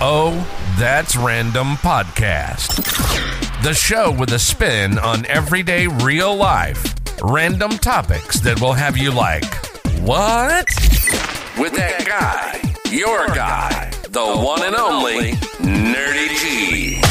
Oh, That's Random podcast. The show with a spin on everyday real life. Random topics that will have you like, what? With that guy, your guy, the one and only Nerdy G.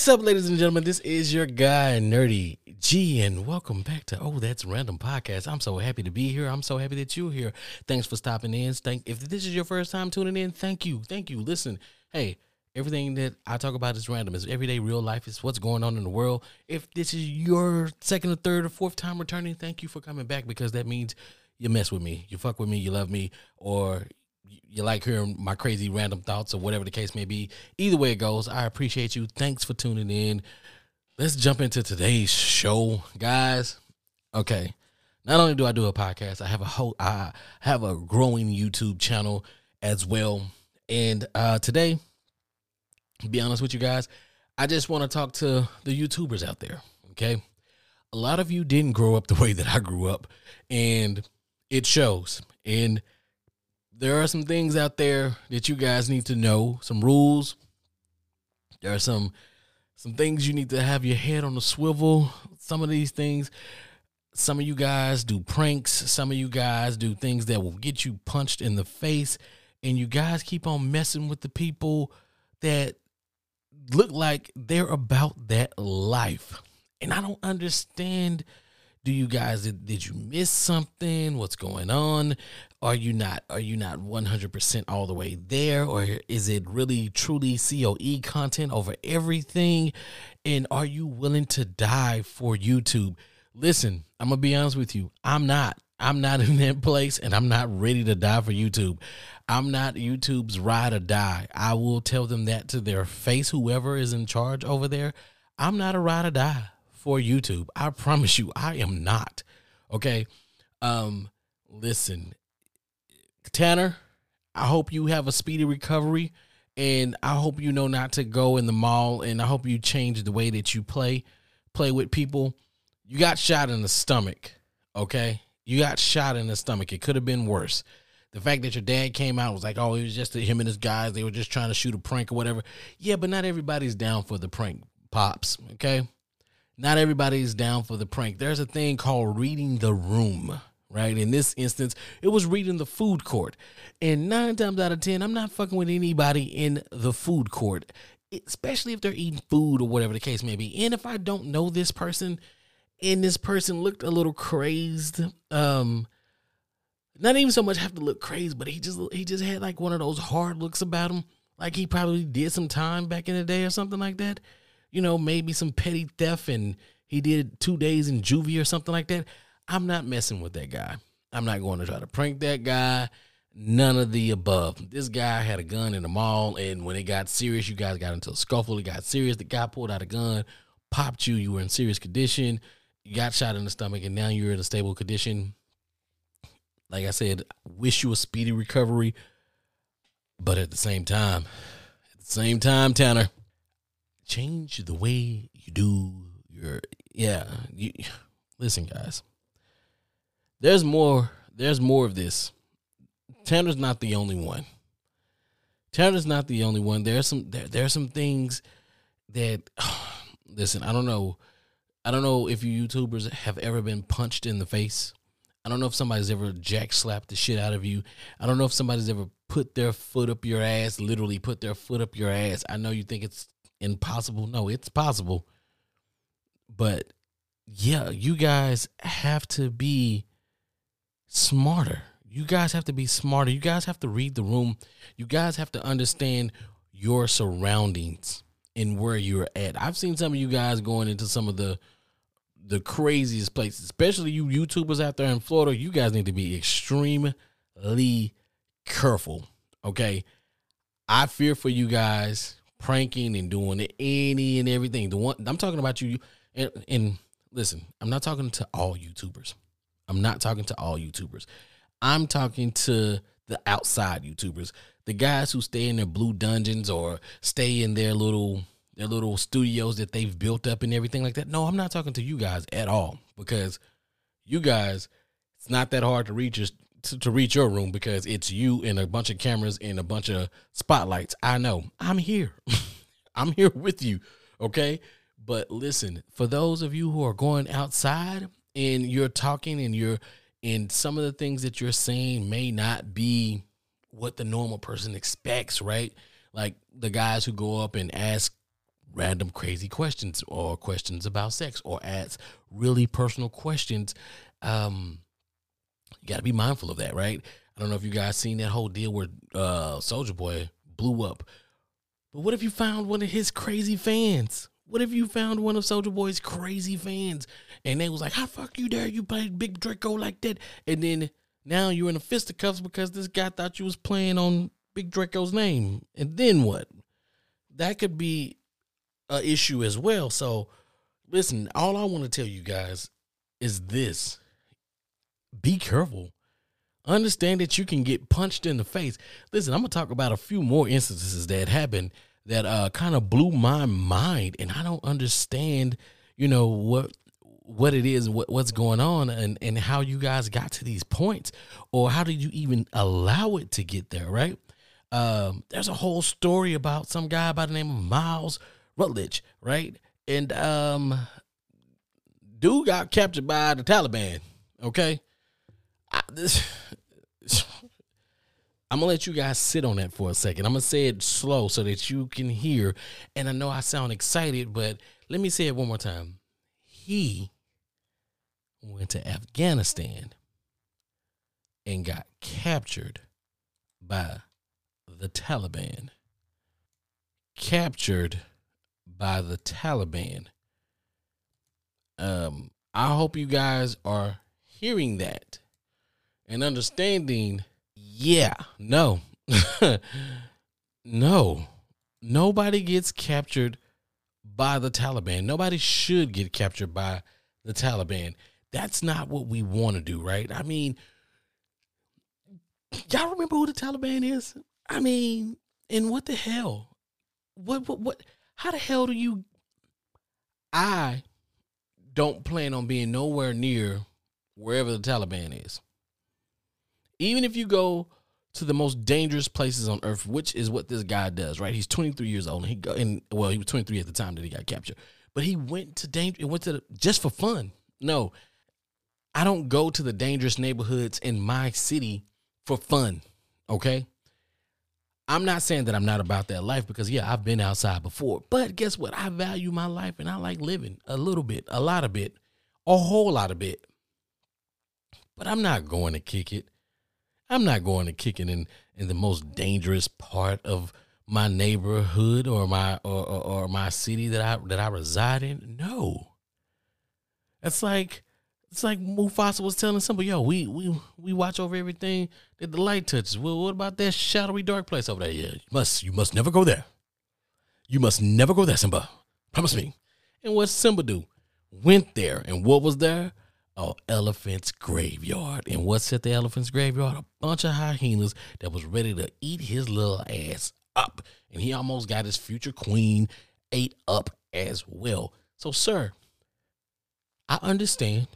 What's up, ladies and gentlemen? This is your guy, Nerdy G, and welcome back to Oh That's Random Podcast. I'm so happy to be here. I'm so happy that you're here. Thanks for stopping in. Thank if this is your first time tuning in, thank you. Thank you. Listen, hey, everything that I talk about is random. It's everyday real life. It's what's going on in the world. If this is your second or third or fourth time returning, thank you for coming back because that means you mess with me, you fuck with me, you love me, or you like hearing my crazy random thoughts or whatever the case may be. Either way it goes, I appreciate you. Thanks for tuning in. Let's jump into today's show, guys. Okay. Not only do I do a podcast, I have a whole I have a growing YouTube channel as well. And uh today, to be honest with you guys, I just want to talk to the YouTubers out there. Okay. A lot of you didn't grow up the way that I grew up, and it shows. And there are some things out there that you guys need to know, some rules. There are some some things you need to have your head on the swivel. Some of these things some of you guys do pranks, some of you guys do things that will get you punched in the face and you guys keep on messing with the people that look like they're about that life. And I don't understand do you guys did, did you miss something? What's going on? Are you not are you not 100% all the way there? Or is it really truly coe content over everything? And are you willing to die for youtube? Listen i'm gonna be honest with you. I'm not. I'm not in that place and i'm not ready to die for youtube. I'm not youtube's ride or die. I will tell them that to their face whoever is in charge over there. I'm not a ride or die for YouTube. I promise you, I am not. Okay. Um, listen, Tanner, I hope you have a speedy recovery and I hope you know not to go in the mall and I hope you change the way that you play play with people. You got shot in the stomach, okay? You got shot in the stomach. It could have been worse. The fact that your dad came out was like, oh, it was just him and his guys. They were just trying to shoot a prank or whatever. Yeah, but not everybody's down for the prank, pops, okay? Not everybody's down for the prank. There's a thing called reading the room, right? In this instance, it was reading the food court. And nine times out of 10, I'm not fucking with anybody in the food court, especially if they're eating food or whatever the case may be. And if I don't know this person and this person looked a little crazed, um, not even so much have to look crazy, but he just he just had like one of those hard looks about him, like he probably did some time back in the day or something like that you know, maybe some petty theft and he did two days in juvie or something like that. I'm not messing with that guy. I'm not going to try to prank that guy. None of the above. This guy had a gun in the mall, and when it got serious, you guys got into a scuffle. It got serious. The guy pulled out a gun, popped you. You were in serious condition. You got shot in the stomach, and now you're in a stable condition. Like I said, wish you a speedy recovery. But at the same time, at the same time, Tanner, change the way you do your yeah you, listen guys. There's more there's more of this. Tanner's not the only one. Tanner's not the only one. There's some there, there's some things that listen i don't know. I don't know if you youtubers have ever been punched in the face. I don't know if somebody's ever jack slapped the shit out of you. I don't know if somebody's ever put their foot up your ass literally put their foot up your ass. I know you think it's impossible. No, it's possible. But yeah, you guys have to be smarter. You guys have to be smarter. You guys have to read the room. You guys have to understand your surroundings and where you're at. I've seen some of you guys going into some of the the craziest places, especially you YouTubers out there in Florida. You guys need to be extremely careful. Okay. I fear for you guys pranking and doing any and everything. The one I'm talking about you and, and listen, I'm not talking to all YouTubers. I'm not talking to all YouTubers. I'm talking to the outside YouTubers, the guys who stay in their blue dungeons or stay in their little their little studios that they've built up and everything like that. No, I'm not talking to you guys at all because you guys, it's not that hard to reach your, to, to reach your room because it's you and a bunch of cameras and a bunch of spotlights. I know. I'm here. I'm here with you. Okay. But listen, for those of you who are going outside and you're talking and you're and some of the things that you're saying may not be what the normal person expects, right? Like the guys who go up and ask random crazy questions or questions about sex or ask really personal questions. Um, you got to be mindful of that, right? I don't know if you guys seen that whole deal where uh, Soulja Boy blew up, but what if you found one of his crazy fans? What if you found one of Soulja Boy's crazy fans and they was like, "How fuck you dare you play Big Draco like that?" And then now you're in the fisticuffs because this guy thought you was playing on Big Draco's name. And then what? That could be a issue as well. So, listen, all I want to tell you guys is this: be careful. Understand that you can get punched in the face. Listen, I'm gonna talk about a few more instances that happened that uh, kind of blew my mind, and I don't understand, you know what what it is, what, what's going on, and and how you guys got to these points, or how did you even allow it to get there, right? Um, there's a whole story about some guy by the name of Miles Routledge, right? And um, dude got captured by the Taliban. Okay, this, I'm gonna let you guys sit on that for a second. I'm gonna say it slow so that you can hear. And I know I sound excited, but let me say it one more time. He went to Afghanistan and got captured by the Taliban. Captured by the Taliban. Um, I hope you guys are hearing that and understanding. Yeah, no, no, nobody gets captured by the Taliban. Nobody should get captured by the Taliban. That's not what we want to do, right? I mean, y'all remember who the Taliban is? I mean, and what the hell? What what what how the hell do you I don't plan on being nowhere near wherever the Taliban is. Even if you go to the most dangerous places on earth, which is what this guy does, right? He's 23 years old and he go and well, he was 23 at the time that he got captured. But he went to danger went to the, just for fun. No. I don't go to the dangerous neighborhoods in my city for fun, okay? I'm not saying that I'm not about that life because yeah, I've been outside before. But guess what? I value my life and I like living a little bit, a lot of bit, a whole lot of bit. But I'm not going to kick it. I'm not going to kick it in in the most dangerous part of my neighborhood or my or, or, or my city that I that I reside in. No. It's like it's like Mufasa was telling somebody, yo, we we we watch over everything that the light touches. Well, what about that shadowy dark place over there? Yeah, you must you must never go there. You must never go there, Simba. Promise me. And what Simba do? Went there, and what was there? A elephant's graveyard. And what's at the elephant's graveyard? A bunch of hyenas that was ready to eat his little ass up. And he almost got his future queen ate up as well. So, sir, I understand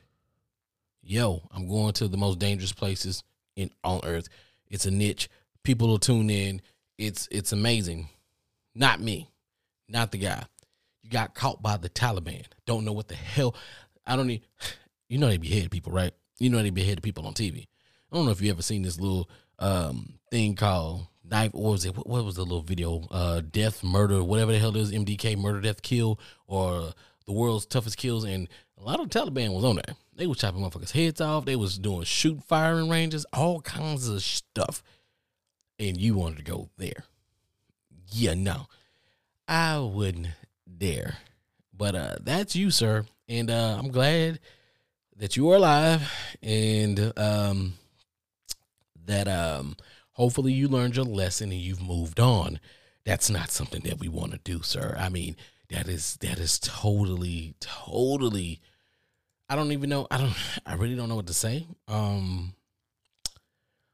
yo, I'm going to the most dangerous places in on earth. It's a niche. People will tune in. It's it's amazing. Not me. Not the guy. You got caught by the Taliban. Don't know what the hell. I don't need you know they behead people, right? You know they behead people on TV. I don't know if you ever seen this little um thing called knife or was it what, what was the little video? Uh death, murder, whatever the hell it is, MDK, murder, death, kill, or the world's toughest kills, and a lot of Taliban was on there. They was chopping motherfuckers' heads off. They was doing shoot firing ranges, all kinds of stuff. And you wanted to go there. Yeah, no. I wouldn't dare. But uh that's you, sir. And uh I'm glad that you are alive and um that um hopefully you learned your lesson and you've moved on. That's not something that we want to do, sir. I mean, that is that is totally totally I don't even know I don't I really don't know what to say. Um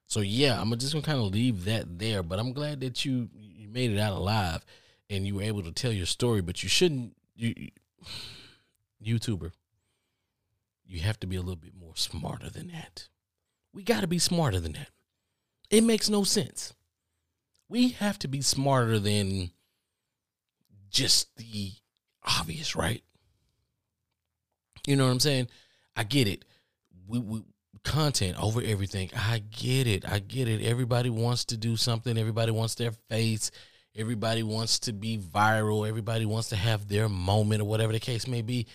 So yeah, I'm just gonna kind of leave that there. But I'm glad that you you made it out alive and you were able to tell your story. But you shouldn't you, you YouTuber. You have to be a little bit more smarter than that. We got to be smarter than that. It makes no sense. We have to be smarter than just the obvious, right? You know what I'm saying? I get it. We, we content over everything. I get it. I get it. Everybody wants to do something. Everybody wants their face. Everybody wants to be viral. Everybody wants to have their moment or whatever the case may be.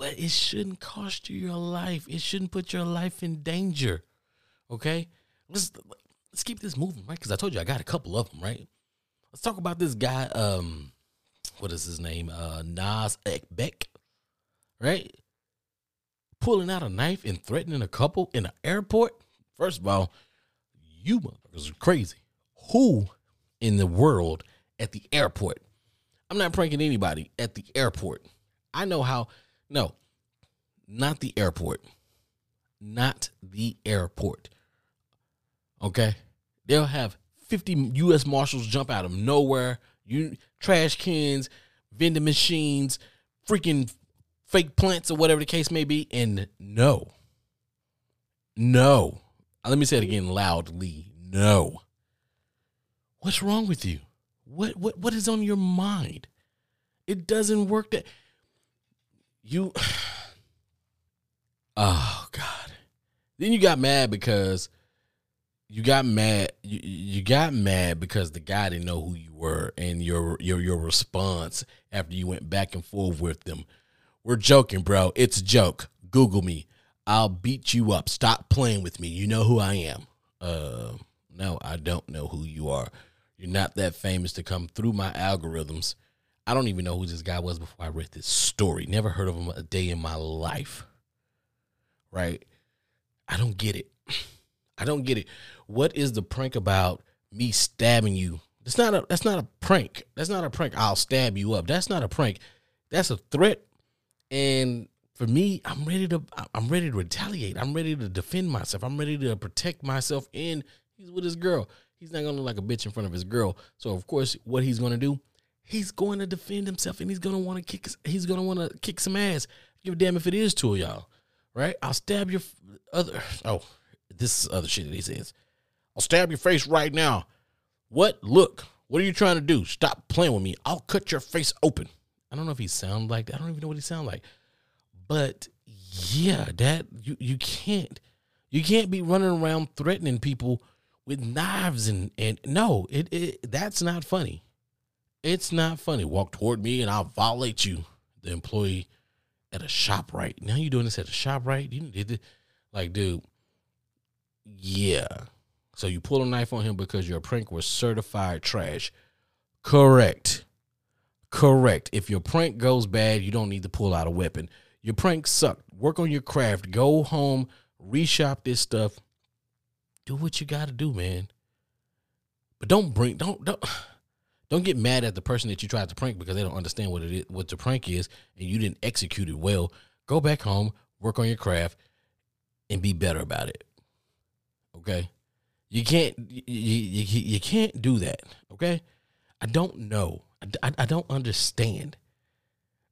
But it shouldn't cost you your life. It shouldn't put your life in danger. Okay? Let's let's keep this moving, right? Because I told you I got a couple of them, right? Let's talk about this guy. Um, what is his name? Uh, Nas Ekbek, right? pulling out a knife and threatening a couple in an airport. First of all, you motherfuckers are crazy. Who in the world at the airport? I'm not pranking anybody at the airport. I know how. No, not the airport. Not the airport. Okay? They'll have 50 U.S. Marshals jump out of nowhere. You trash cans, vending machines, freaking fake plants or whatever the case may be. And no, no. Let me say it again loudly. No. What's wrong with you? What what what is on your mind? It doesn't work that you Oh God. Then you got mad because you got mad you, you got mad because the guy didn't know who you were and your your your response after you went back and forth with them we're joking, bro. It's a joke. Google me. I'll beat you up. Stop playing with me. You know who I am. Uh, no, I don't know who you are. You're not that famous to come through my algorithms. I don't even know who this guy was before I read this story. Never heard of him a day in my life. Right? I don't get it. I don't get it. What is the prank about me stabbing you? That's not a that's not a prank. That's not a prank. I'll stab you up. That's not a prank. That's a threat and for me, I'm ready to I'm ready to retaliate. I'm ready to defend myself. I'm ready to protect myself. And he's with his girl. He's not gonna look like a bitch in front of his girl. So of course, what he's gonna do, he's going to defend himself, and he's gonna want to kick. He's gonna want to kick some ass. Give a damn if it is two of y'all, right? I'll stab your other. Oh, this is other shit that he says. I'll stab your face right now. What? Look. What are you trying to do? Stop playing with me. I'll cut your face open. I don't know if he sound like that. I don't even know what he sound like. But yeah, that you you can't you can't be running around threatening people with knives and and no, it, it that's not funny. It's not funny. Walk toward me and I'll violate you. The employee at a shop right now. you're doing this at a shop right? You did it like, dude. Yeah. So you pull a knife on him because your prank was certified trash. Correct. Correct. If your prank goes bad, you don't need to pull out a weapon. Your prank sucked. Work on your craft. Go home, reshop this stuff. Do what you got to do, man. But don't bring don't don't don't get mad at the person that you tried to prank because they don't understand what it is, what the prank is, and you didn't execute it well. Go back home, work on your craft, and be better about it. Okay, you can't you, you, you can't do that. Okay, I don't know I, I don't understand.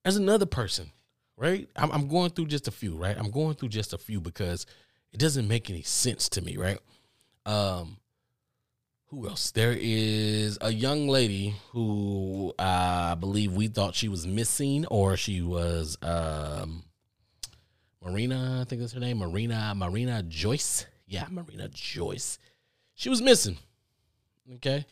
As another person, right? I'm, I'm going through just a few, right? I'm going through just a few because it doesn't make any sense to me, right? Um, who else? There is a young lady who I believe we thought she was missing, or she was um, Marina. I think that's her name, Marina Marina Joyce. Yeah, Marina Joyce. She was missing. Okay,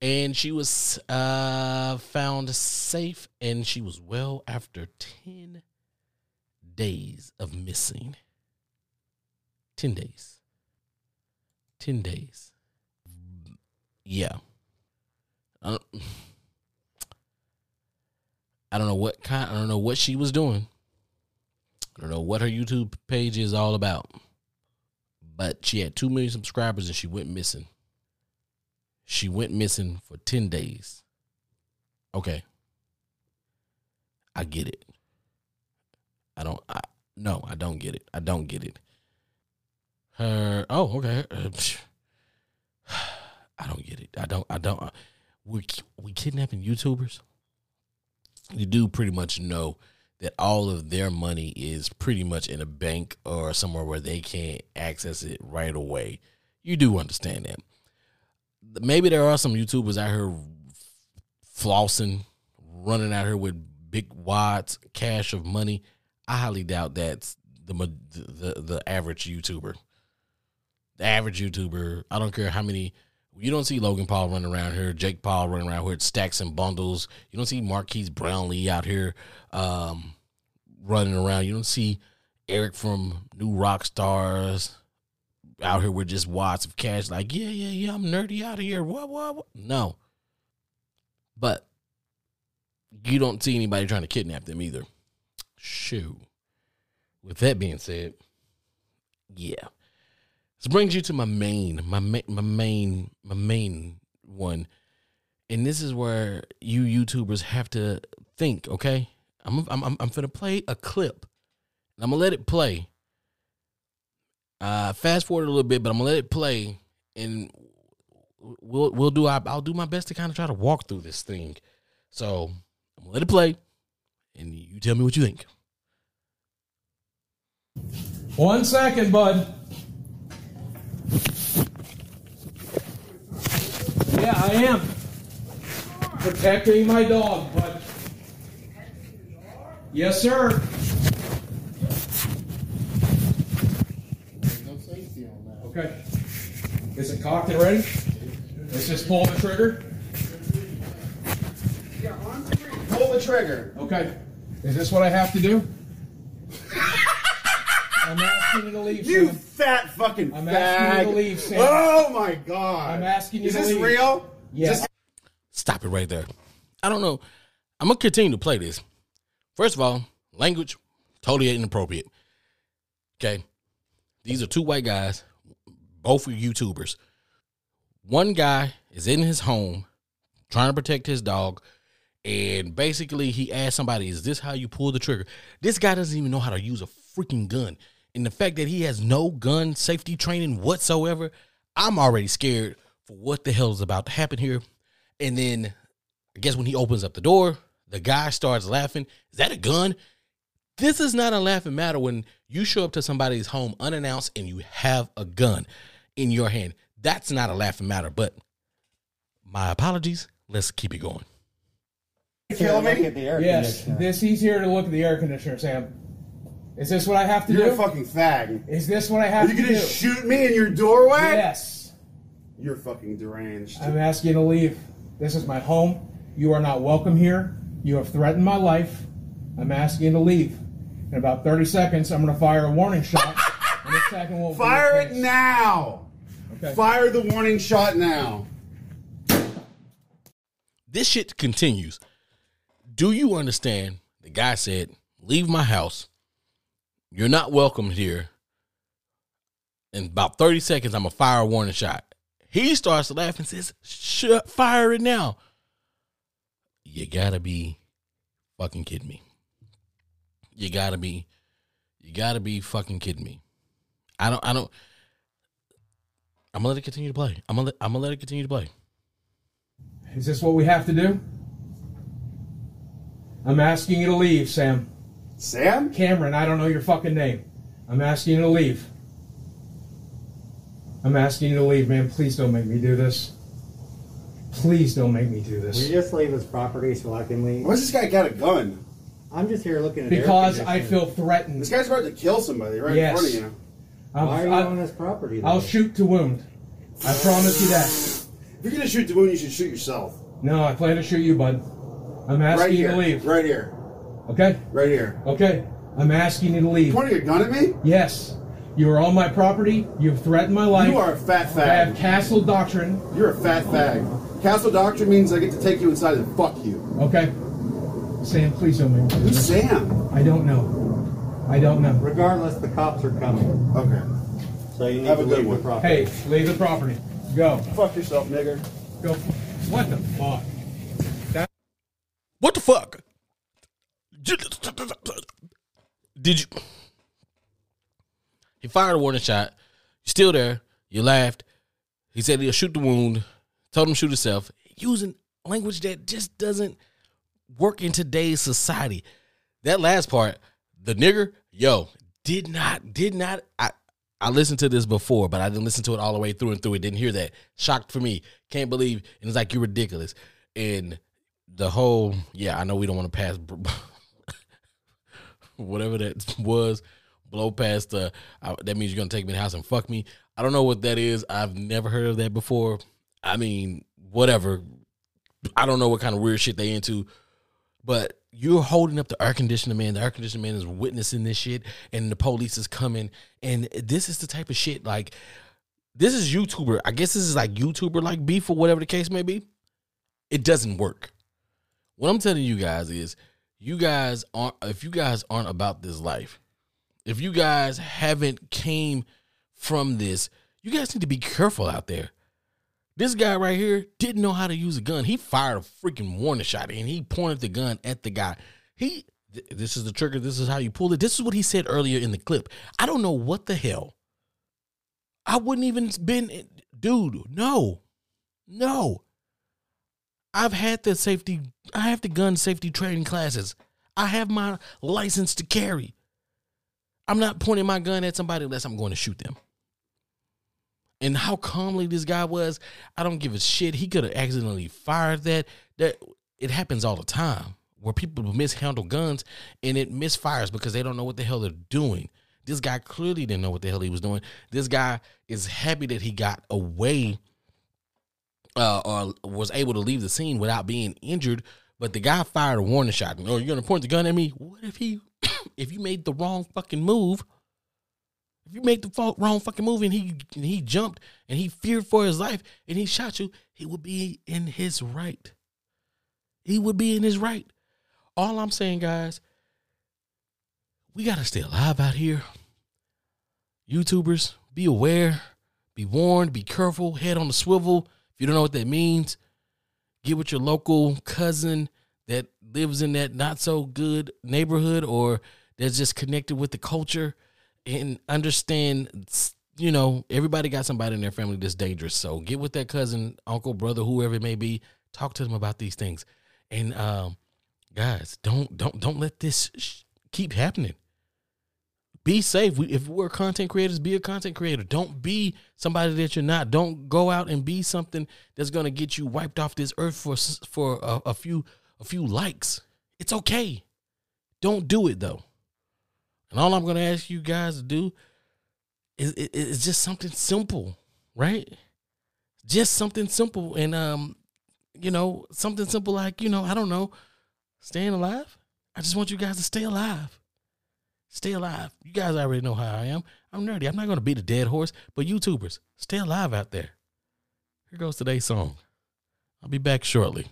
and she was uh, found safe and she was well after 10 days of missing 10 days 10 days yeah I don't, I don't know what kind i don't know what she was doing i don't know what her youtube page is all about but she had 2 million subscribers and she went missing she went missing for 10 days. Okay. I get it. I don't I no, I don't get it. I don't get it. Her oh, okay. I don't get it. I don't. I don't. Uh, we we kidnapping YouTubers. You do pretty much know that all of their money is pretty much in a bank or somewhere where they can't access it right away. You do understand that. Maybe there are some YouTubers out here flossing, running out here with big wads cash of money. I highly doubt that's the the the average YouTuber. The average YouTuber, I don't care how many. You don't see Logan Paul running around here, Jake Paul running around here, stacks and bundles. You don't see Marques Brownlee out here um, running around. You don't see Eric from New Rockstars out here with just wads of cash. Like, yeah, yeah, yeah, I'm nerdy out of here. What, what, what? No. But you don't see anybody trying to kidnap them either. Shoo. With that being said, yeah. This brings you to my main, my ma- my main, my main one, and this is where you YouTubers have to think. Okay, I'm I'm I'm, gonna play a clip, and I'm gonna let it play. Uh, fast forward a little bit, but I'm gonna let it play, and we'll we'll do. I'll do my best to kind of try to walk through this thing. So I'm gonna let it play, and you tell me what you think. One second, bud. Yeah, I am. Protecting my dog, bud. Yes, sir. No safety on that. Okay. Is it cocked and ready? Let's just pull the trigger. Pull the trigger. Okay. Is this what I have to do? I'm asking you to leave. You Sam. fat fucking I'm fag. asking you to leave, Sam. Oh my god. I'm asking you Is to this leave. real? Yes. Stop it right there. I don't know. I'm gonna continue to play this. First of all, language totally inappropriate. Okay, these are two white guys, both are YouTubers. One guy is in his home trying to protect his dog, and basically he asked somebody, "Is this how you pull the trigger?" This guy doesn't even know how to use a freaking gun, and the fact that he has no gun safety training whatsoever, I'm already scared for what the hell is about to happen here. And then I guess when he opens up the door, the guy starts laughing. Is that a gun? This is not a laughing matter when you show up to somebody's home unannounced and you have a gun in your hand. That's not a laughing matter. But my apologies. Let's keep it going. Kill me? Yes. This he's here to look at the air conditioner, Sam. Is this what I have to You're do? a fucking fag. Is this what I Are have you to do? You gonna do? shoot me in your doorway? Yes. You're fucking deranged. I'm asking you to leave. This is my home. You are not welcome here. You have threatened my life. I'm asking you to leave. In about 30 seconds, I'm going to fire a warning shot. and the second will Fire it now. Okay. Fire the warning shot now. This shit continues. Do you understand? The guy said, Leave my house. You're not welcome here. In about 30 seconds, I'm a fire warning shot. He starts to laugh and says, Shut, fire it now. You gotta be fucking kidding me. You gotta be, you gotta be fucking kidding me. I don't, I don't, I'm gonna let it continue to play. I'm gonna, I'm gonna let it continue to play. Is this what we have to do? I'm asking you to leave, Sam. Sam? Cameron, I don't know your fucking name. I'm asking you to leave. I'm asking you to leave, man. Please don't make me do this. Please don't make me do this. We this. just leave his property so I can leave. Why's this guy got a gun? I'm just here looking at air Because I conditioning. feel threatened. This guy's about to kill somebody right Yes. in front of you. I'm- Why are you I- on his property? I'll then? shoot to wound. I promise you that. If you're gonna shoot the moon, you should shoot yourself. No, I plan to shoot you, bud. I'm asking Right you here. to leave. Right here. Okay? Right here. Okay. I'm asking you to leave. Pointing a gun at me? Yes. You are on my property. You've threatened my life. You are a fat fag. I have castle doctrine. You're a fat fag. Castle Doctrine means I get to take you inside and fuck you. Okay. Sam, please don't make me Who's. Sam? I don't know. I don't know. Regardless, the cops are coming, Okay. so you need Have to a good leave one. the property. Hey, leave the property. Go. Fuck yourself, nigger. Go. What the fuck? That- What the fuck? Did you? He fired a warning shot. You're still there. You laughed. He said he'll shoot the wound, told him to shoot himself, using language that just doesn't work in today's society. That last part, the nigger, yo, did not, did not. I I listened to this before, but I didn't listen to it all the way through and through. It didn't hear that. Shocked for me. Can't believe. And it's like you're ridiculous. And the whole, yeah, I know we don't want to pass whatever that was, blow past the. Uh, that means you're gonna take me to the house and fuck me. I don't know what that is. I've never heard of that before. I mean, whatever. I don't know what kind of weird shit they into, but you're holding up the air conditioner man. The air conditioner man is witnessing this shit, and the police is coming. And this is the type of shit like this is YouTuber. I guess this is like YouTuber like beef or whatever the case may be. It doesn't work. What I'm telling you guys is, you guys aren't. If you guys aren't about this life, if you guys haven't came from this, you guys need to be careful out there. This guy right here didn't know how to use a gun. He fired a freaking warning shot and he pointed the gun at the guy. He th- this is the trigger, this is how you pull it. This is what he said earlier in the clip. I don't know what the hell. I wouldn't even been dude, no. No. I've had the safety I have the gun safety training classes. I have my license to carry. I'm not pointing my gun at somebody unless I'm going to shoot them and how calmly this guy was, I don't give a shit. He could have accidentally fired that. That it happens all the time where people mishandle guns and it misfires because they don't know what the hell they're doing. This guy clearly didn't know what the hell he was doing. This guy is happy that he got away uh, or was able to leave the scene without being injured. But the guy fired a warning shot. Oh, you're gonna point the gun at me? What if he, if you made the wrong fucking move? If you make the wrong fucking move and he and he jumped and he feared for his life and he shot you, he would be in his right. He would be in his right. All I'm saying, guys, we gotta stay alive out here. YouTubers, be aware, be warned, be careful, head on the swivel. You don't know what that means, get with your local cousin that lives in that not so good neighborhood or that's just connected with the culture and understand you know everybody got somebody in their family that's dangerous. So get with that cousin uncle brother whoever it may be talk to them about these things. And um guys don't don't don't let this sh- keep happening be safe we, if we're content creators be a content creator don't be somebody that you're not don't go out and be something that's going to get you wiped off this earth for for a, a few a few likes it's okay don't do it though and all I'm going to ask you guys to do is, is, is just something simple, right? Just something simple. And, um, you know, something simple like, you know, I don't know, staying alive. I just want you guys to stay alive. Stay alive. You guys already know how I am. I'm nerdy. I'm not going to beat a dead horse, but YouTubers, stay alive out there. Here goes today's song. I'll be back shortly.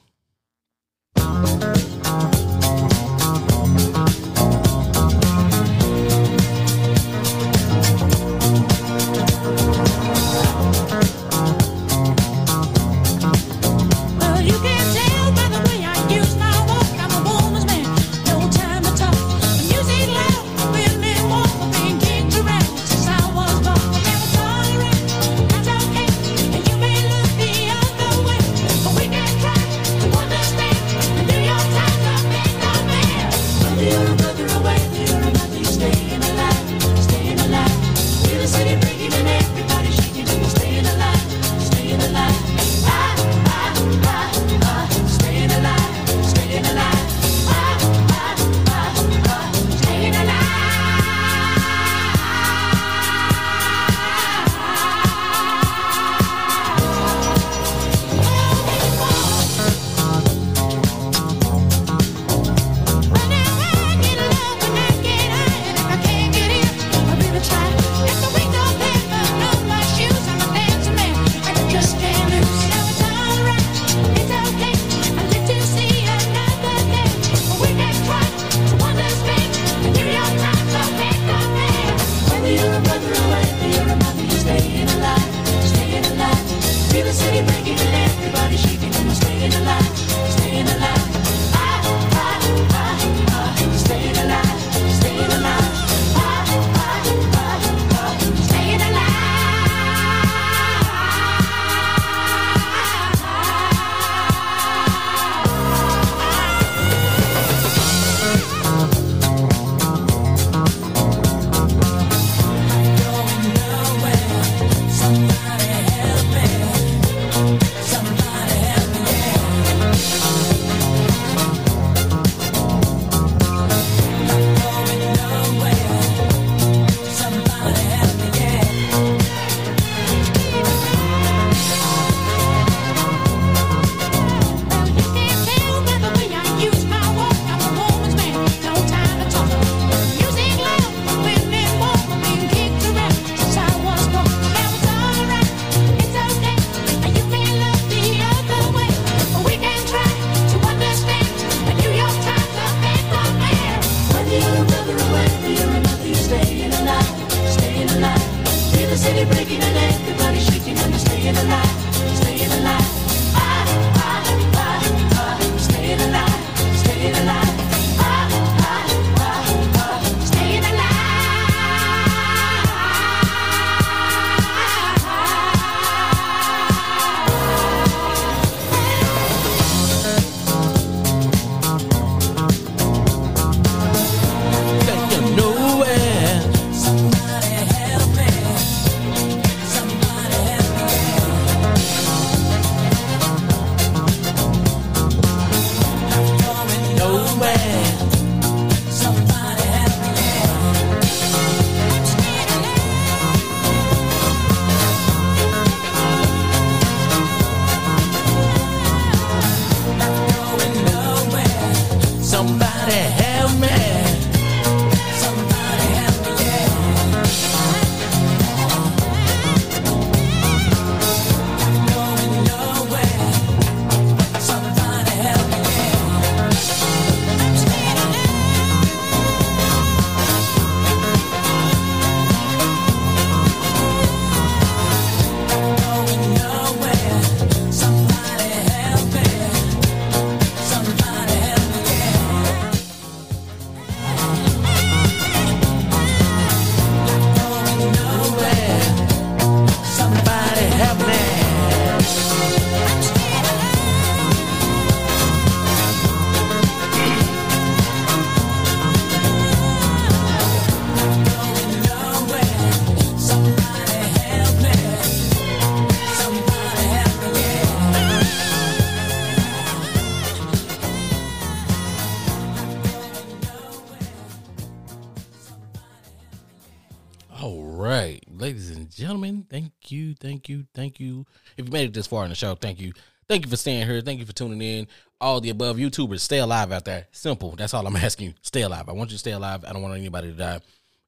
You, thank you, thank you. If you made it this far in the show, thank you. Thank you for staying here. Thank you for tuning in. All the above YouTubers, stay alive out there. Simple. That's all I'm asking you. Stay alive. I want you to stay alive. I don't want anybody to die.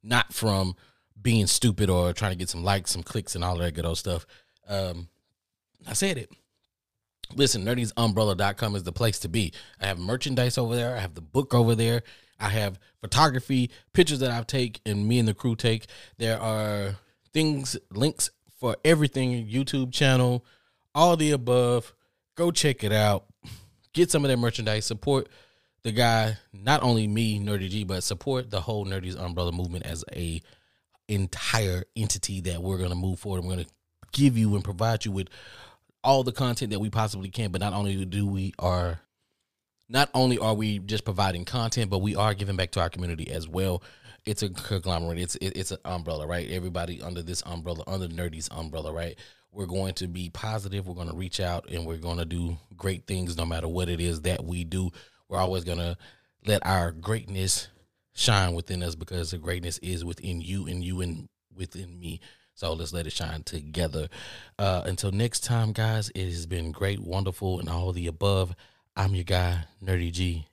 Not from being stupid or trying to get some likes, some clicks, and all that good old stuff. Um, I said it. Listen, nerdysumbrella.com is the place to be. I have merchandise over there. I have the book over there. I have photography, pictures that I take and me and the crew take. There are things, links for everything, YouTube channel, all the above. Go check it out. Get some of that merchandise. Support the guy, not only me, Nerdy G, but support the whole Nerdy's Umbrella movement as a entire entity that we're gonna move forward. We're gonna give you and provide you with all the content that we possibly can. But not only do we are not only are we just providing content, but we are giving back to our community as well. It's a conglomerate. It's it, it's an umbrella, right? Everybody under this umbrella, under Nerdy's umbrella, right? We're going to be positive. We're going to reach out and we're going to do great things, no matter what it is that we do. We're always going to let our greatness shine within us because the greatness is within you and you and within me. So let's let it shine together. Uh, until next time, guys, it has been great, wonderful, and all the above. I'm your guy, Nerdy G.